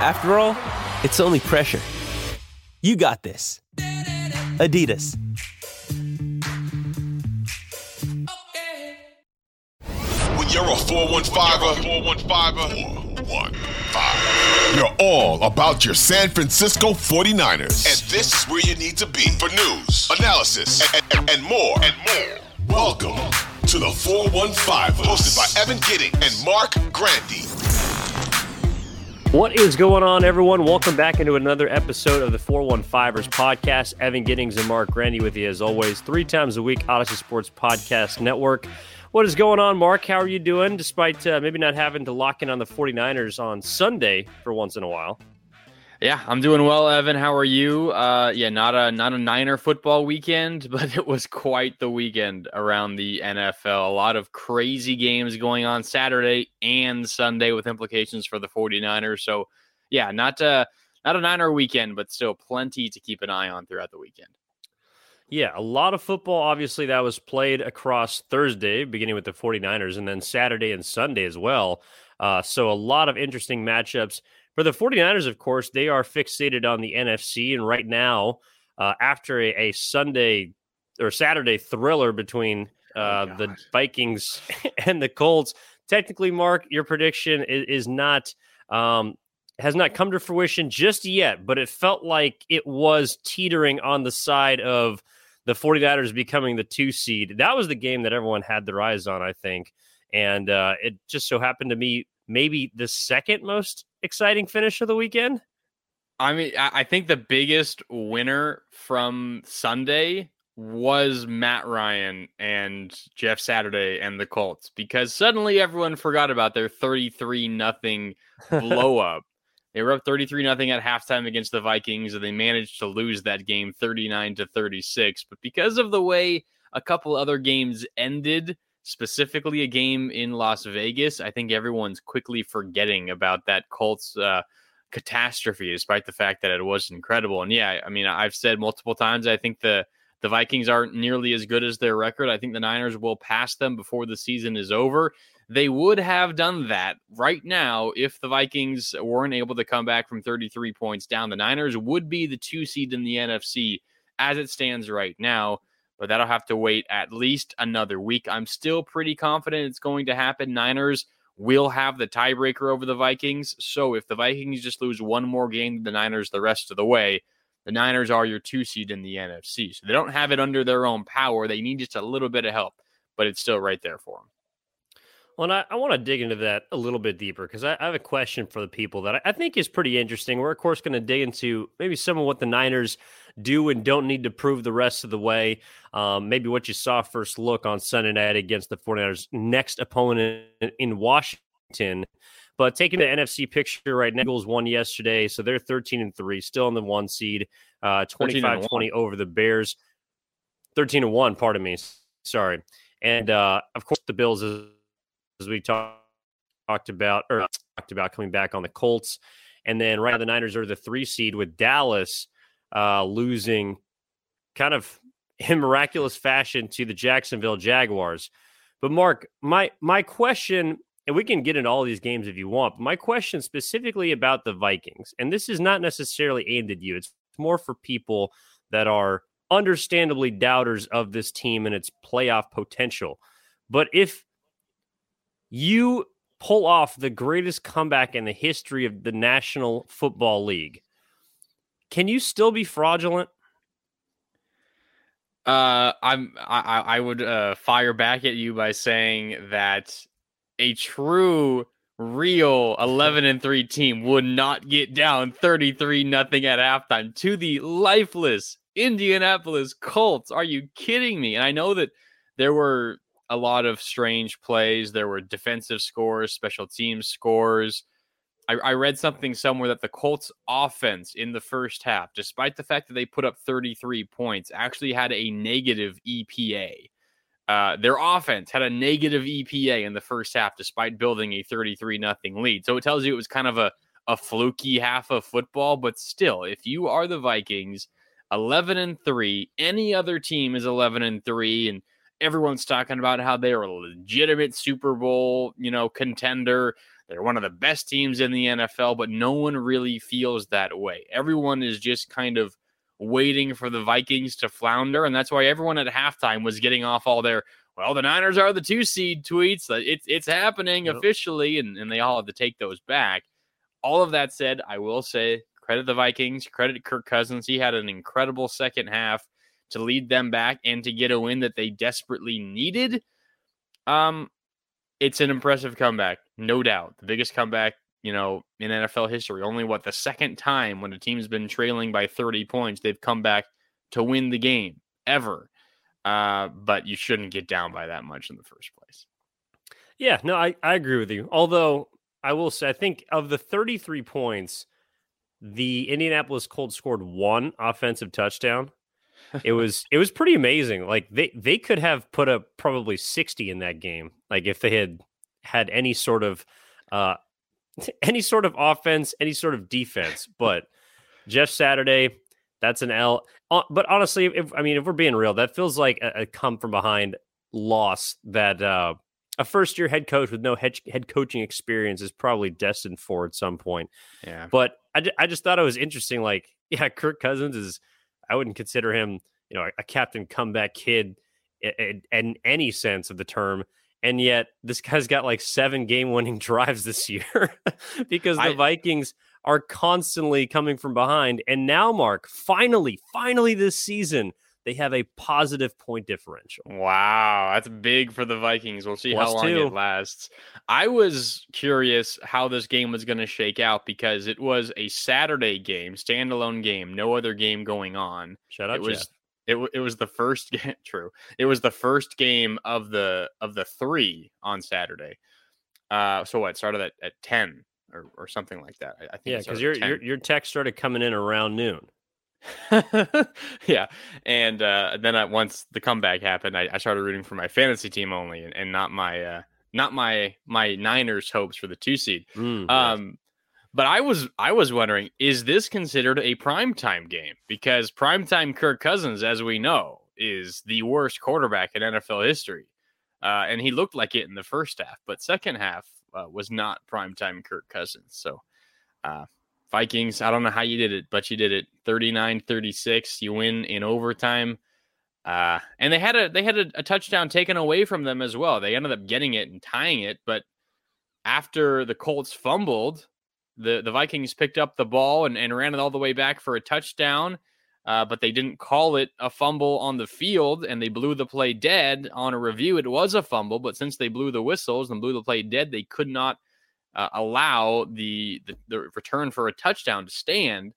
After all, it's only pressure. You got this. Adidas. When you're a 415er, 415, you're all about your San Francisco 49ers. And this is where you need to be for news, analysis, and, and, and more. And more. Welcome to the 415, hosted by Evan Gidding and Marc Grandy. What is going on, everyone? Welcome back into another episode of the 415ers podcast. Evan Giddings and Marc Grandy with you as always, three times a week, Audacy Sports Podcast Network. What is going on, Marc? How are you doing, despite uh, maybe not having to lock in on the 49ers on Sunday for once in a while? Yeah, I'm doing well, Evan. How are you? Uh, yeah, not a not a Niner football weekend, but it was quite the weekend around the NFL. A lot of crazy games going on Saturday and Sunday with implications for the 49ers. So, yeah, not a not a Niner weekend, but still plenty to keep an eye on throughout the weekend. Yeah, a lot of football, obviously, that was played across Thursday, beginning with the 49ers, and then Saturday and Sunday as well. Uh, so, a lot of interesting matchups. For the 49ers, of course, they are fixated on the NFC. And right now, uh, after a, a, Sunday or Saturday thriller between oh, uh, oh, the Vikings and the Colts, technically, Marc, your prediction is, is not. Um, has not come to fruition just yet, but it felt like it was teetering on the side of the 49ers becoming the two seed. That was the game that everyone had their eyes on, I think. And uh, it just so happened to me maybe the second most exciting finish of the weekend. I mean, I think the biggest winner from Sunday was Matt Ryan and Jeff Saturday and the Colts because suddenly everyone forgot about their 33 nothing blow up. They were up 33 nothing at halftime against the Vikings, and they managed to lose that game 39 to 36. But because of the way a couple other games ended, specifically a game in Las Vegas, I think everyone's quickly forgetting about that Colts uh, catastrophe, despite the fact that it was incredible. And yeah, I mean, I've said multiple times, I think the the Vikings aren't nearly as good as their record. I think the Niners will pass them before the season is over. They would have done that right now if the Vikings weren't able to come back from 33 points down. The Niners would be the two seed in the NFC as it stands right now, but that'll have to wait at least another week. I'm still pretty confident it's going to happen. Niners will have the tiebreaker over the Vikings. So if the Vikings just lose one more game than the Niners the rest of the way, the Niners are your two seed in the NFC. So they don't have it under their own power. They need just a little bit of help, but it's still right there for them. Well, I, I want to dig into that a little bit deeper because I, I, have a question for the people that I, I think is pretty interesting. We're, of course, going to dig into maybe some of what the Niners do and don't need to prove the rest of the way. Um, maybe what you saw first look on Sunday night against the 49ers' next opponent in Washington. But taking the NFC picture right now, Eagles won yesterday, so they're 13 and 3, still in the one seed, uh, 25 20 over the Bears. 13 and 1, pardon me. Sorry. And uh, of course, the Bills as we talk, talked about or talked about coming back on the Colts. And then right now the Niners are the three seed with Dallas uh, losing kind of in miraculous fashion to the Jacksonville Jaguars. But Marc, my my question, and we can get into all these games if you want. my question specifically about the Vikings, and this is not necessarily aimed at you. It's more for people that are understandably doubters of this team and its playoff potential. But if you pull off the greatest comeback in the history of the National Football League, can you still be fraudulent? Uh, I'm I, I would uh, fire back at you by saying that a true real 11 and 3 team would not get down 33 nothing at halftime to the lifeless Indianapolis Colts. Are you kidding me? And I know that there were a lot of strange plays. There were defensive scores, special teams scores. I, I read something somewhere that the Colts offense in the first half, despite the fact that they put up 33 points, actually had a negative EPA. Uh, their offense had a negative EPA in the first half, despite building a 33 nothing lead. So it tells you it was kind of a, a fluky half of football, but still, if you are the Vikings, 11 and 3, any other team is 11 and 3, and everyone's talking about how they're a legitimate Super Bowl, you know, contender. They're one of the best teams in the NFL, but no one really feels that way. Everyone is just kind of waiting for the Vikings to flounder. And that's why everyone at halftime was getting off all their, well, the Niners are the two seed tweets. It's, it's happening yep. officially. And, and they all have to take those back. All of that said, I will say credit the Vikings, credit Kirk Cousins. He had an incredible second half to lead them back and to get a win that they desperately needed. Um, it's an impressive comeback, no doubt. The biggest comeback, you know, in NFL history. Only what the second time when a team's been trailing by 30 points, they've come back to win the game ever. Uh, but you shouldn't get down by that much in the first place. Yeah, no, I, I agree with you. Although I will say, I think of the 33 points, the Indianapolis Colts scored one offensive touchdown it was it was pretty amazing. Like they they could have put up probably 60 in that game. Like if they had had any sort of uh any sort of offense, any sort of defense. But Jeff Saturday, that's an L. Uh, but honestly, if I mean if we're being real, that feels like a, a come from behind loss that uh a first year head coach with no head, head coaching experience is probably destined for at some point. Yeah. But I, I just thought it was interesting. Like, yeah, Kirk Cousins is I wouldn't consider him, you know, a captain comeback kid in, in any sense of the term. And yet this guy's got like seven game winning drives this year because the I, Vikings are constantly coming from behind. And now, Mark, finally, finally this season, they have a positive point differential. Wow, that's big for the Vikings. We'll see Plus how long two. it lasts. I was curious how this game was going to shake out because it was a Saturday game, standalone game, no other game going on. Shut up, it was Jeff. it, it was the first game true it was the first game of the of the three on saturday uh so what started at, at 10 or, or something like that i, I think yeah because your, your your text started coming in around noon yeah, and uh, then I, once the comeback happened, I, I, started rooting for my fantasy team only, and, and not my uh, not my my Niners hopes for the two seed. Mm, um, but I was I was wondering, is this considered a primetime game? Because primetime Kirk Cousins, as we know, is the worst quarterback in NFL history, uh, and he looked like it in the first half, but second half uh, was not primetime Kirk Cousins. So uh, Vikings, I don't know how you did it, but you did it 39 36. You win in overtime. Uh, and they had a they had a, a, touchdown taken away from them as well. They ended up getting it and tying it, but after the Colts fumbled, the, the Vikings picked up the ball and, and ran it all the way back for a touchdown. Uh, but they didn't call it a fumble on the field and they blew the play dead on a review. It was a fumble, but since they blew the whistles and blew the play dead, they could not uh, allow the, the, the return for a touchdown to stand.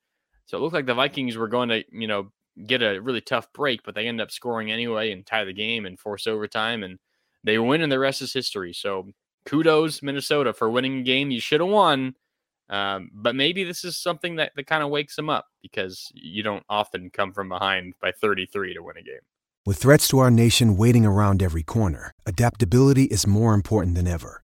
So it looked like the Vikings were going to, you know, get a really tough break, but they end up scoring anyway and tie the game and force overtime, and they win, and the rest is history. So kudos Minnesota for winning a game you should have won. Um, but maybe this is something that, that kind of wakes them up because you don't often come from behind by 33 to win a game. With threats to our nation waiting around every corner, adaptability is more important than ever.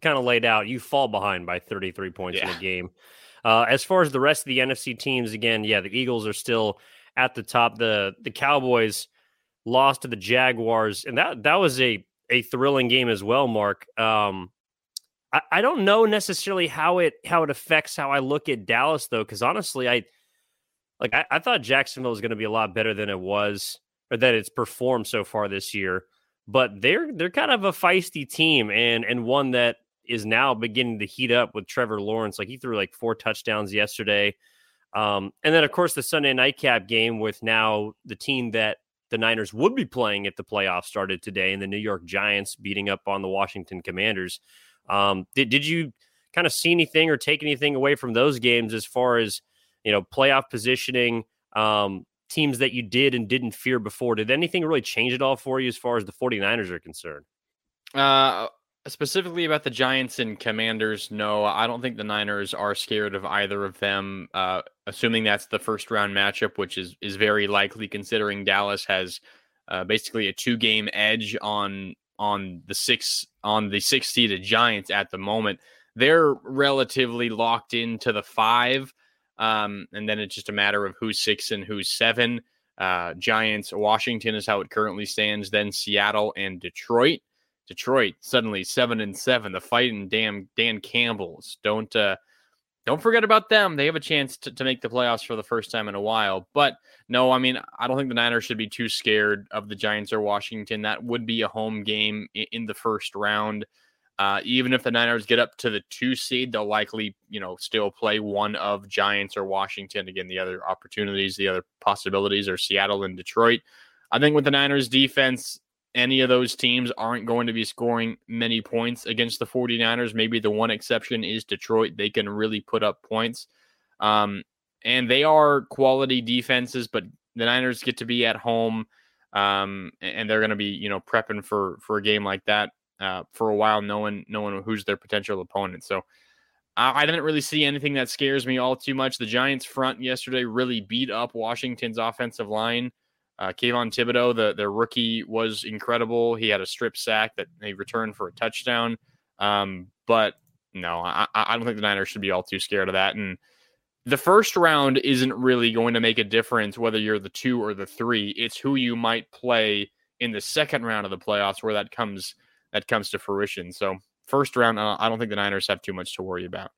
kind of laid out, you fall behind by 33 points yeah. in a game. Uh, as far as the rest of the NFC teams, again, yeah, the Eagles are still at the top. The the Cowboys lost to the Jaguars, and that that was a a thrilling game as well. Marc, um, I, I don't know necessarily how it how it affects how I look at Dallas though, because honestly, I like I, I thought Jacksonville was going to be a lot better than it was or that it's performed so far this year. But they're they're kind of a feisty team and and one that is now beginning to heat up with Trevor Lawrence. Like he threw like four touchdowns yesterday. Um, and then, of course, the Sunday nightcap game with now the team that the Niners would be playing if the playoffs started today, and the New York Giants beating up on the Washington Commanders. Um, did did you kind of see anything or take anything away from those games as far as you know playoff positioning? Um, teams that you did and didn't fear before. Did anything really change at all for you as far as the 49ers are concerned? Uh, specifically about the Giants and Commanders, no, I don't think the Niners are scared of either of them. Uh, assuming that's the first round matchup, which is is very likely, considering Dallas has uh, basically a two game edge on on the six on the six seeded Giants at the moment. They're relatively locked into the five, um, and then it's just a matter of who's six and who's seven. Uh, Giants, Washington is how it currently stands. Then Seattle and Detroit. Detroit suddenly seven and seven. The fighting damn Dan Campbell's. Don't uh, don't forget about them. They have a chance to, to make the playoffs for the first time in a while. But no, I mean, I don't think the Niners should be too scared of the Giants or Washington. That would be a home game in, in the first round. Uh, even if the Niners get up to the two seed, they'll likely, you know, still play one of Giants or Washington. Again, the other opportunities, the other possibilities are Seattle and Detroit. I think with the Niners defense, any of those teams aren't going to be scoring many points against the 49ers. Maybe the one exception is Detroit. They can really put up points. Um, and they are quality defenses, but the Niners get to be at home. Um, and they're going to be, you know, prepping for for a game like that uh, for a while, knowing knowing who's their potential opponent. So I, I didn't really see anything that scares me all too much. The Giants front yesterday really beat up Washington's offensive line. Uh, Kayvon Thibodeaux, the, the rookie, was incredible. He had a strip sack that he returned for a touchdown. Um, but no, I, I don't think the Niners should be all too scared of that. And the first round isn't really going to make a difference whether you're the two or the three. It's who you might play in the second round of the playoffs where that comes that comes to fruition. So first round, I don't think the Niners have too much to worry about.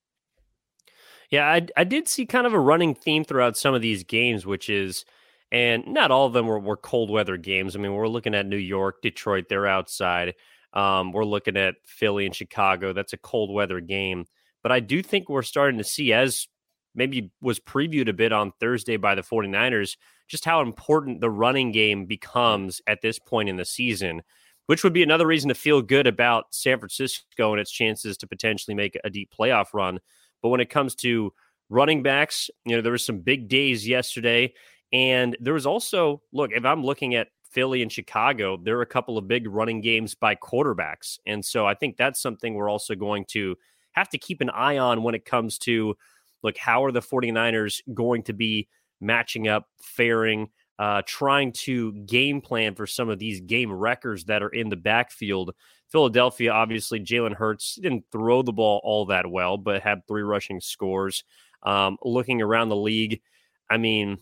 Yeah, I, I did see kind of a running theme throughout some of these games, which is – and not all of them were, were cold weather games. I mean, we're looking at New York, Detroit, they're outside. Um, we're looking at Philly and Chicago. That's a cold weather game. But I do think we're starting to see, as maybe was previewed a bit on Thursday by the 49ers, just how important the running game becomes at this point in the season, which would be another reason to feel good about San Francisco and its chances to potentially make a deep playoff run. But when it comes to running backs, you know, there were some big days yesterday. And there was also, look, if I'm looking at Philly and Chicago, there are a couple of big running games by quarterbacks. And so I think that's something we're also going to have to keep an eye on when it comes to, look, how are the 49ers going to be matching up, faring, uh, trying to game plan for some of these game wreckers that are in the backfield. Philadelphia, obviously, Jalen Hurts didn't throw the ball all that well, but had three rushing scores. Um, looking around the league, I mean,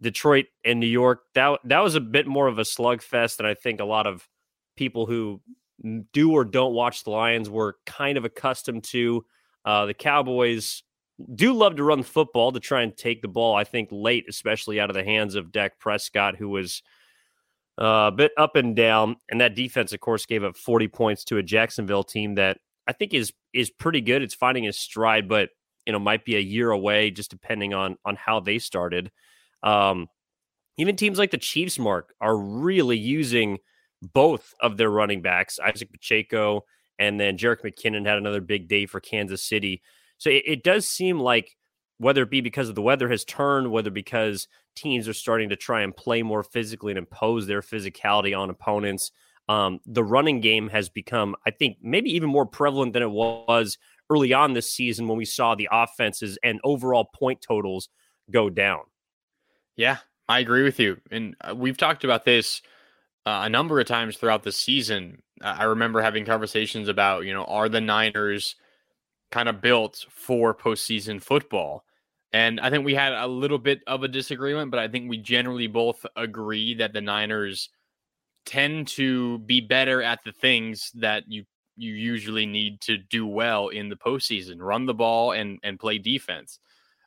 Detroit and New York, that that was a bit more of a slugfest than I think a lot of people who do or don't watch the Lions were kind of accustomed to. Uh, the Cowboys do love to run football to try and take the ball. I think late, especially out of the hands of Dak Prescott, who was uh, a bit up and down, and that defense, of course, gave up 40 points to a Jacksonville team that I think is is pretty good. It's finding its stride, but you know might be a year away, just depending on on how they started. Um, even teams like the Chiefs, Marc, are really using both of their running backs, Isaac Pacheco and then Jerick McKinnon had another big day for Kansas City. So it, it, does seem like whether it be because of the weather has turned, whether because teams are starting to try and play more physically and impose their physicality on opponents, um, the running game has become, I think, maybe even more prevalent than it was early on this season when we saw the offenses and overall point totals go down. Yeah, I agree with you. And uh, we've talked about this uh, a number of times throughout the season. I remember having conversations about, you know, are the Niners kind of built for postseason football? And I think we had a little bit of a disagreement, but I think we generally both agree that the Niners tend to be better at the things that you you usually need to do well in the postseason: run the ball and and play defense.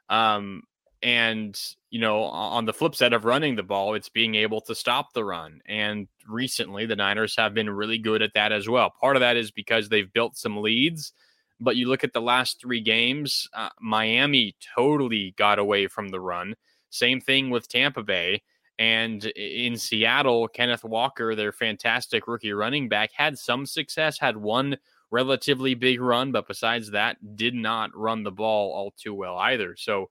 Um, And, you know, on the flip side of running the ball, it's being able to stop the run. And recently, the Niners have been really good at that as well. Part of that is because they've built some leads. But you look at the last three games, uh, Miami totally got away from the run. Same thing with Tampa Bay. And in Seattle, Kenneth Walker, their fantastic rookie running back, had some success, had one relatively big run, but besides that, did not run the ball all too well either. So,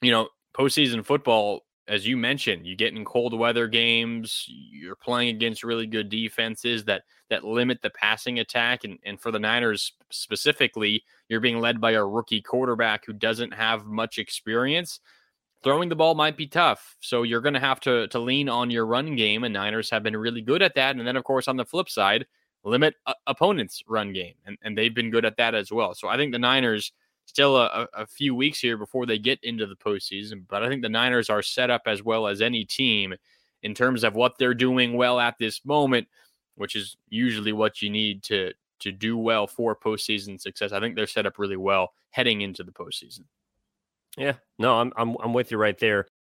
you know, postseason football, as you mentioned, you get in cold weather games, you're playing against really good defenses that that limit the passing attack. And, and for the Niners specifically, you're being led by a rookie quarterback who doesn't have much experience throwing the ball might be tough. So you're going to have to to lean on your run game, and Niners have been really good at that. And then, of course, on the flip side, limit uh, opponents' run game, and, and they've been good at that as well. So I think the Niners still a, a few weeks here before they get into the postseason, but I think the Niners are set up as well as any team in terms of what they're doing well at this moment, which is usually what you need to to do well for postseason success. I think they're set up really well heading into the postseason. Yeah, no, I'm I'm I'm with you right there.